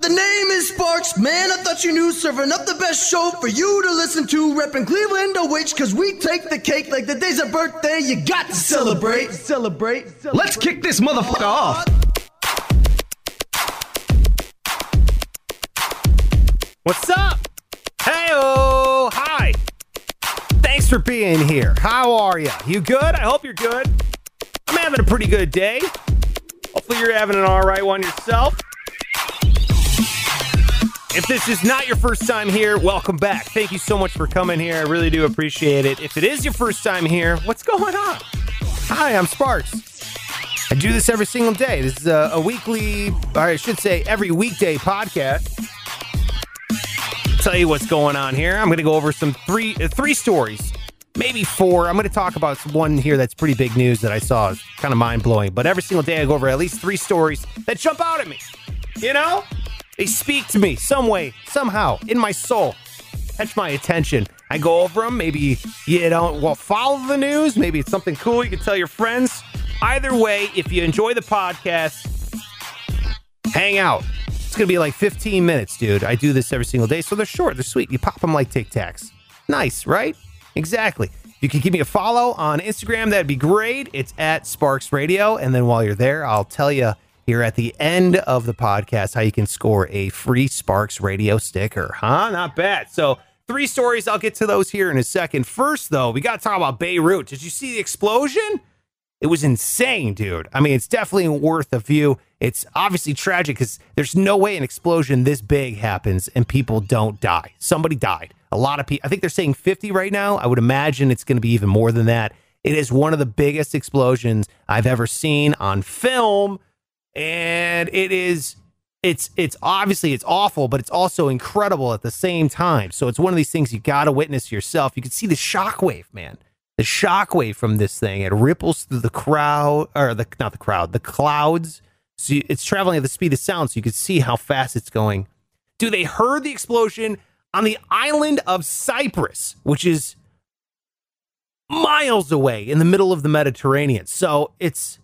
The name is Sparks, man. I thought you knew. Serving up the best show for you to listen to. Repping Cleveland to which, cause we take the cake like the day's a birthday. You got to celebrate, celebrate. celebrate. Let's kick this motherfucker off. What's up? Hey, hi. Thanks for being here. How are you? You good? I hope you're good. I'm having a pretty good day. Hopefully, you're having an all right one yourself. If this is not your first time here, welcome back. Thank you so much for coming here. I really do appreciate it. If it is your first time here, what's going on? Hi, I'm Sparks. I do this every single day. This is a, a weekly, or I should say, every weekday podcast. Tell you what's going on here. I'm going to go over some three uh, three stories, maybe four. I'm going to talk about one here that's pretty big news that I saw. Kind of mind blowing. But every single day I go over at least three stories that jump out at me. You know, they speak to me some way, somehow, in my soul. Catch my attention. I go over them. Maybe you don't well follow the news. Maybe it's something cool you can tell your friends. Either way, if you enjoy the podcast, hang out. It's gonna be like 15 minutes, dude. I do this every single day, so they're short, they're sweet. You pop them like Tic Tacs. Nice, right? Exactly. If You can give me a follow on Instagram. That'd be great. It's at Sparks Radio, and then while you're there, I'll tell you here at the end of the podcast how you can score a free Sparks radio sticker. Huh? Not bad. So, three stories. I'll get to those here in a second. First, though, we got to talk about Beirut. Did you see the explosion? It was insane, dude. I mean, it's definitely worth a view. It's obviously tragic because there's no way an explosion this big happens and people don't die. Somebody died. A lot of people, I think they're saying 50 right now. I would imagine it's going to be even more than that. It is one of the biggest explosions I've ever seen on film and it is it's it's obviously it's awful, but it's also incredible at the same time. So it's one of these things you got to witness yourself. You can see the shockwave, man. The shockwave from this thing it ripples through the crowd or the not the crowd, the clouds. So it's traveling at the speed of sound, so you can see how fast it's going. Do they heard the explosion on the island of Cyprus, which is miles away in the middle of the Mediterranean. So it's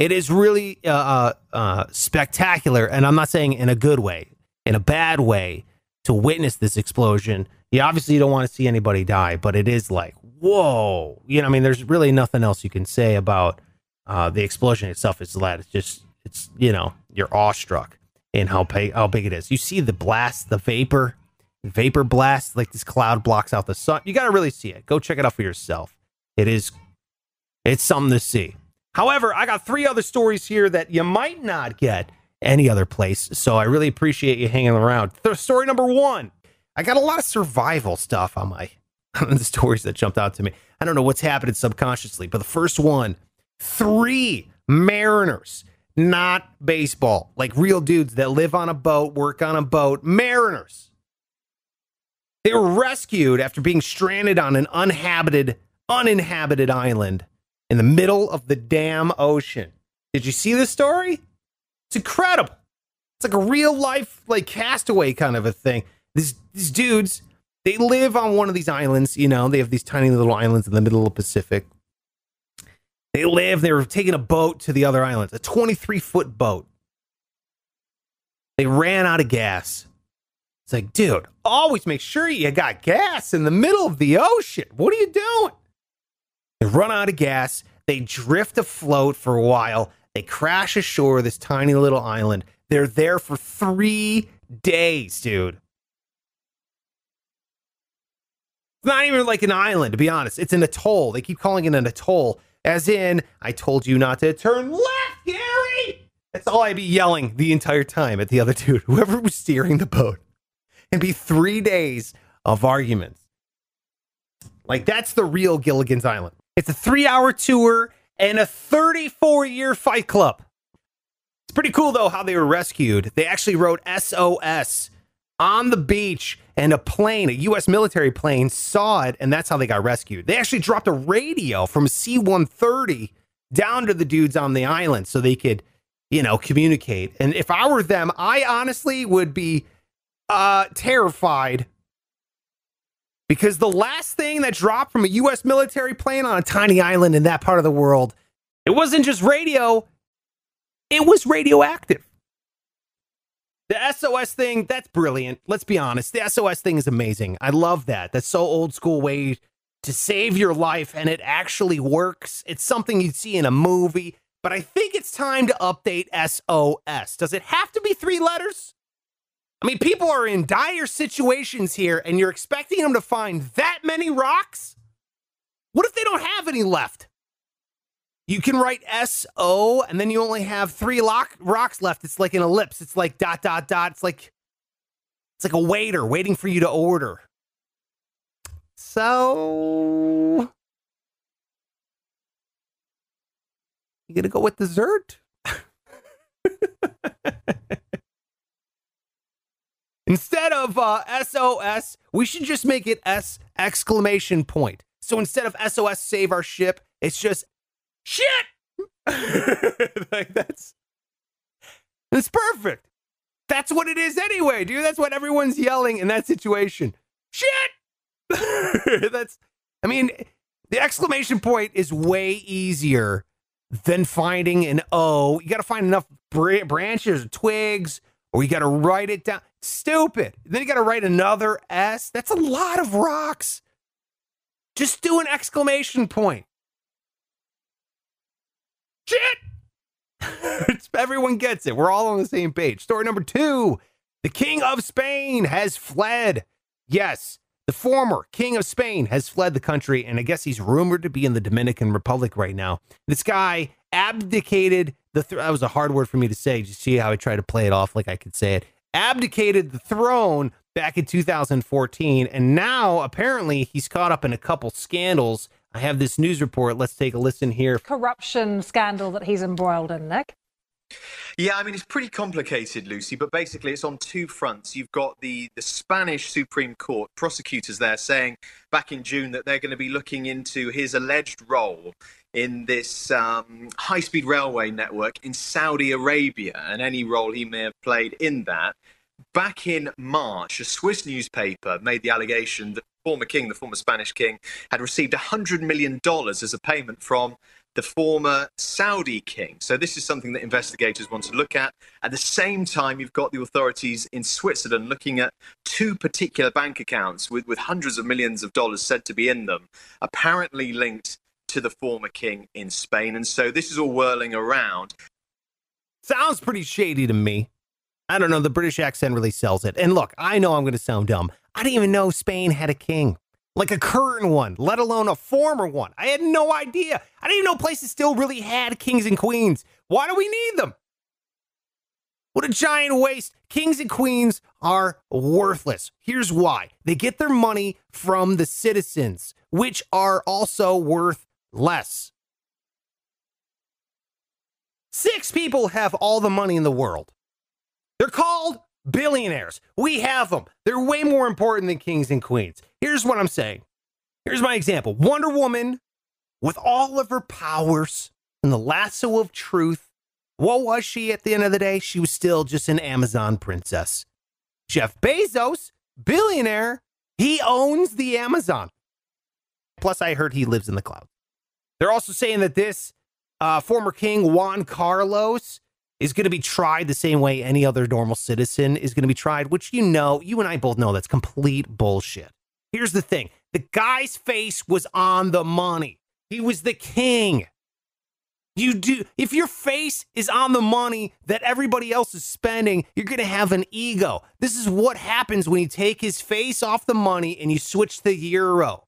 it is really uh, uh, uh, spectacular, and I'm not saying in a good way, in a bad way, to witness this explosion. You obviously don't want to see anybody die, but it is like, whoa. You know, I mean, there's really nothing else you can say about uh, the explosion itself. It's that it's just, it's you know, you're awestruck in how big how big it is. You see the blast, the vapor, vapor blast, like this cloud blocks out the sun. You got to really see it. Go check it out for yourself. It is, it's something to see. However, I got three other stories here that you might not get any other place. So I really appreciate you hanging around. Th- story number one I got a lot of survival stuff on my on the stories that jumped out to me. I don't know what's happening subconsciously, but the first one three mariners, not baseball, like real dudes that live on a boat, work on a boat, mariners. They were rescued after being stranded on an uninhabited, uninhabited island in the middle of the damn ocean. Did you see this story? It's incredible. It's like a real life, like castaway kind of a thing. These these dudes, they live on one of these islands. You know, they have these tiny little islands in the middle of the Pacific. They live. They were taking a boat to the other islands, a 23 foot boat. They ran out of gas. It's like, dude, always make sure you got gas in the middle of the ocean. What are you doing? They run out of gas. They drift afloat for a while. They crash ashore this tiny little island. They're there for three days, dude. It's not even like an island, to be honest. It's an atoll. They keep calling it an atoll, as in, I told you not to turn left, Gary. That's all I'd be yelling the entire time at the other dude, whoever was steering the boat. It'd be three days of arguments. Like, that's the real Gilligan's Island. It's a three hour tour and a 34 year fight club. It's pretty cool, though, how they were rescued. They actually wrote SOS on the beach, and a plane, a U.S. military plane, saw it, and that's how they got rescued. They actually dropped a radio from C 130 down to the dudes on the island so they could, you know, communicate. And if I were them, I honestly would be uh, terrified because the last thing that dropped from a U.S. military plane on a tiny island in that part of the world, it wasn't just radio, it was radioactive. The SOS thing, that's brilliant. Let's be honest. The SOS thing is amazing. I love that. That's so old school way to save your life, and it actually works. It's something you'd see in a movie, but I think it's time to update SOS. Does it have to be three letters? I mean, people are in dire situations here, and you're expecting them to find that many rocks? What if they don't have any left? You can write S O, and then you only have three lock, rocks left. It's like an ellipse. It's like dot dot dot. It's like it's like a waiter waiting for you to order. So you gonna go with dessert? Instead of uh, SOS, we should just make it S exclamation point. So instead of SOS save our ship, it's just shit. like that's that's perfect. That's what it is anyway, dude. That's what everyone's yelling in that situation. Shit. that's I mean, the exclamation point is way easier than finding an O. You got to find enough br- branches or twigs, or you got to write it down. Stupid. Then you got to write another S. That's a lot of rocks. Just do an exclamation point. Shit! Everyone gets it. We're all on the same page. Story number two The King of Spain has fled. Yes, the former King of Spain has fled the country, and I guess he's rumored to be in the Dominican Republic right now. This guy abdicated the. Th- that was a hard word for me to say. You see how I try to play it off like I could say it. Abdicated the throne back in 2014, and now apparently he's caught up in a couple scandals I have this news report. Let's take a listen here. Corruption scandal that he's embroiled in, Nick. Yeah, I mean it's pretty complicated, Lucy, but basically it's on two fronts. You've got the the Spanish Supreme Court prosecutors there saying back in June that they're going to be looking into his alleged role in this um, high-speed railway network in Saudi Arabia and any role he may have played in that. Back in March, a Swiss newspaper made the allegation that the former king, the former Spanish king, had received $100 million as a payment from the former Saudi king. So this is something that investigators want to look at. At the same time, you've got the authorities in Switzerland looking at two particular bank accounts with, with hundreds of millions of dollars said to be in them, apparently linked to the former king in Spain. And so this is all whirling around. Sounds pretty shady to me. I don't know. The British accent really sells it. And look, I know I'm going to sound dumb. I didn't even know Spain had a king, like a current one, let alone a former one. I had no idea. I didn't even know places still really had kings and queens. Why do we need them? What a giant waste. Kings and queens are worthless. Here's why they get their money from the citizens, which are also worth less. Six people have all the money in the world. They're called billionaires. We have them. They're way more important than kings and queens. Here's what I'm saying. Here's my example Wonder Woman, with all of her powers and the lasso of truth, what was she at the end of the day? She was still just an Amazon princess. Jeff Bezos, billionaire, he owns the Amazon. Plus, I heard he lives in the cloud. They're also saying that this uh, former king, Juan Carlos, is going to be tried the same way any other normal citizen is going to be tried, which you know, you and I both know that's complete bullshit. Here's the thing the guy's face was on the money, he was the king. You do, if your face is on the money that everybody else is spending, you're going to have an ego. This is what happens when you take his face off the money and you switch the euro.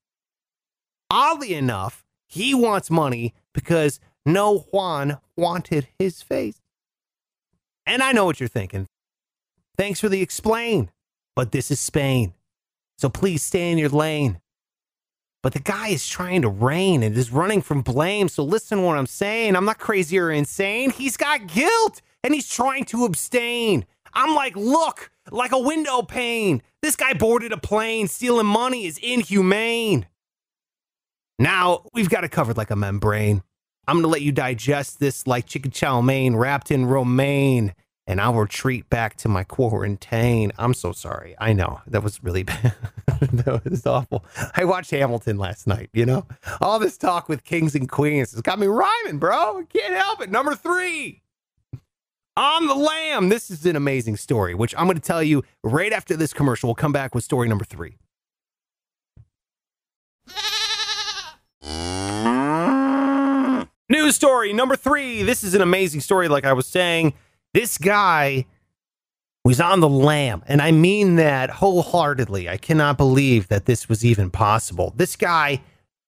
Oddly enough, he wants money because no Juan wanted his face. And I know what you're thinking. Thanks for the explain, but this is Spain. So please stay in your lane. But the guy is trying to reign and is running from blame. So listen to what I'm saying. I'm not crazy or insane. He's got guilt and he's trying to abstain. I'm like, look, like a window pane. This guy boarded a plane. Stealing money is inhumane. Now, we've got it covered like a membrane. I'm going to let you digest this like chicken chow mein wrapped in romaine, and I'll retreat back to my quarantine. I'm so sorry. I know that was really bad. that was awful. I watched Hamilton last night, you know? All this talk with kings and queens has got me rhyming, bro. I can't help it. Number three. on the lam. This is an amazing story, which I'm going to tell you right after this commercial. We'll come back with story number three. News story number three. This is an amazing story, like I was saying. This guy was on the lam, and I mean that wholeheartedly. I cannot believe that this was even possible. This guy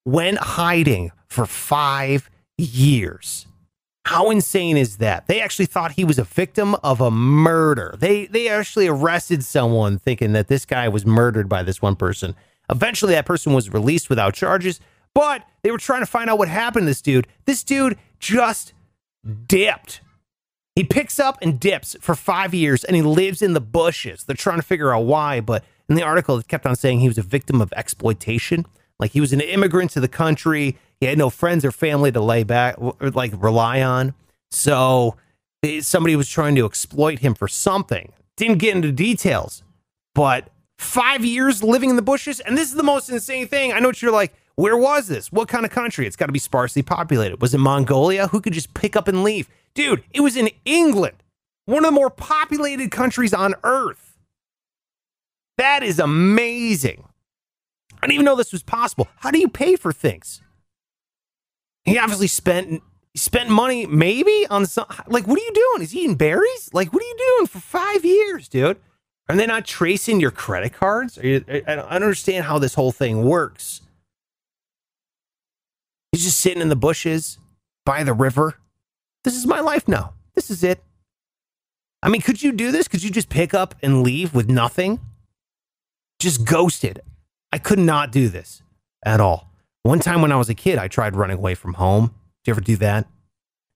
went hiding for five years. How insane is that? They actually thought he was a victim of a murder. They they actually arrested someone thinking that this guy was murdered by this one person. Eventually that person was released without charges, but they were trying to find out what happened to this dude. This dude just dipped. He picks up and dips for five years and he lives in the bushes. They're trying to figure out why, but in the article, it kept on saying he was a victim of exploitation. Like he was an immigrant to the country. He had no friends or family to lay back, or like rely on. So eh, somebody was trying to exploit him for something. Didn't get into details, but five years living in the bushes. And this is the most insane thing. I know what you're like. Where was this? What kind of country? It's got to be sparsely populated. Was it Mongolia? Who could just pick up and leave? Dude, it was in England, one of the more populated countries on earth. That is amazing. I didn't even know this was possible. How do you pay for things? He obviously spent spent money maybe on some like what are you doing? Is he eating berries? Like what are you doing for 5 years, dude? Are they not tracing your credit cards? You, I don't understand how this whole thing works. He's just sitting in the bushes by the river. This is my life now. This is it. I mean, could you do this? Could you just pick up and leave with nothing? Just ghosted. I could not do this at all. One time when I was a kid, I tried running away from home. Did you ever do that?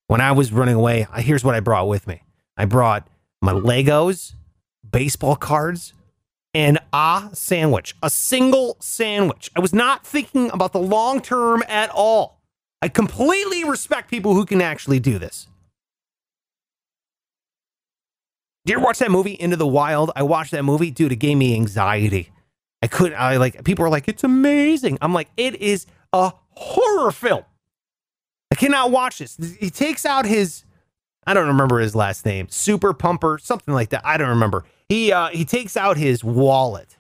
When I was running away, here's what I brought with me I brought my Legos, baseball cards, and a sandwich, a single sandwich. I was not thinking about the long term at all. I completely respect people who can actually do this. Did you watch that movie Into the Wild? I watched that movie, dude. It gave me anxiety. I couldn't. I like people are like, it's amazing. I'm like, it is a horror film. I cannot watch this. He takes out his, I don't remember his last name, Super Pumper, something like that. I don't remember. He uh, he takes out his wallet.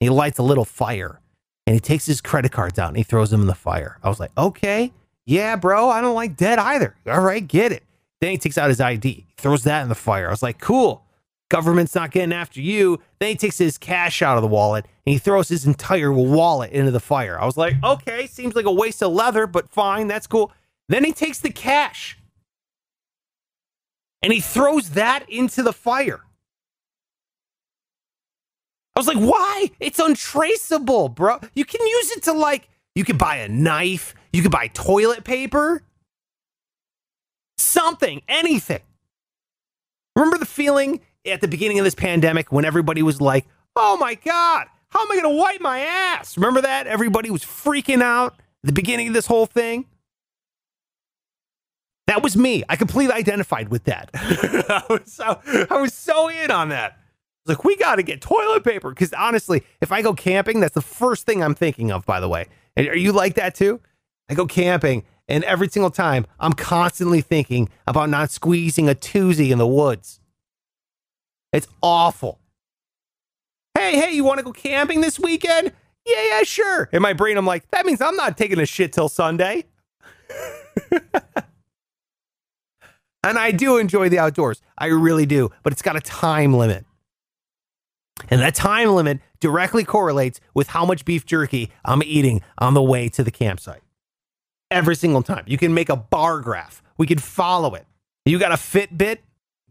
He lights a little fire, and he takes his credit cards out and he throws them in the fire. I was like, okay, yeah, bro. I don't like dead either. All right, get it. Then he takes out his ID, throws that in the fire. I was like, cool. Government's not getting after you. Then he takes his cash out of the wallet and he throws his entire wallet into the fire. I was like, okay, seems like a waste of leather, but fine, that's cool. Then he takes the cash and he throws that into the fire. I was like, why? It's untraceable, bro. You can use it to like, you could buy a knife, you could buy toilet paper, something, anything. Remember the feeling at the beginning of this pandemic when everybody was like, oh my God, how am I going to wipe my ass? Remember that? Everybody was freaking out at the beginning of this whole thing. That was me. I completely identified with that. I, was so, I was so in on that like, we got to get toilet paper. Because honestly, if I go camping, that's the first thing I'm thinking of, by the way. And are you like that too? I go camping, and every single time I'm constantly thinking about not squeezing a toozy in the woods. It's awful. Hey, hey, you want to go camping this weekend? Yeah, yeah, sure. In my brain, I'm like, that means I'm not taking a shit till Sunday. and I do enjoy the outdoors. I really do, but it's got a time limit. And that time limit directly correlates with how much beef jerky I'm eating on the way to the campsite. Every single time. You can make a bar graph. We can follow it. You got a Fitbit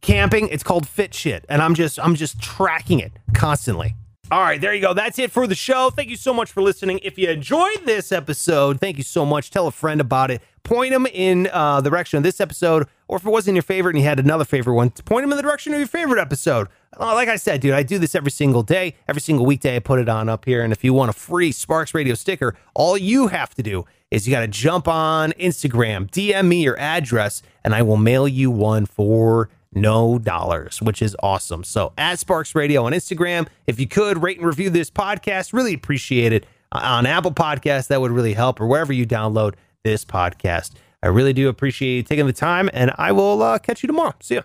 camping, it's called Fit Shit. And I'm just I'm just tracking it constantly. All right, there you go. That's it for the show. Thank you so much for listening. If you enjoyed this episode, thank you so much. Tell a friend about it. Point them in uh, the direction of this episode, or if it wasn't your favorite and you had another favorite one, point them in the direction of your favorite episode. Uh, like I said, dude, I do this every single day. Every single weekday, I put it on up here. And if you want a free Sparks Radio sticker, all you have to do is you got to jump on Instagram, DM me your address, and I will mail you one for no dollars, which is awesome. So at Sparks Radio on Instagram, if you could rate and review this podcast, really appreciate it. Uh, on Apple Podcasts, that would really help, or wherever you download this podcast. I really do appreciate you taking the time, and I will uh, catch you tomorrow. See ya.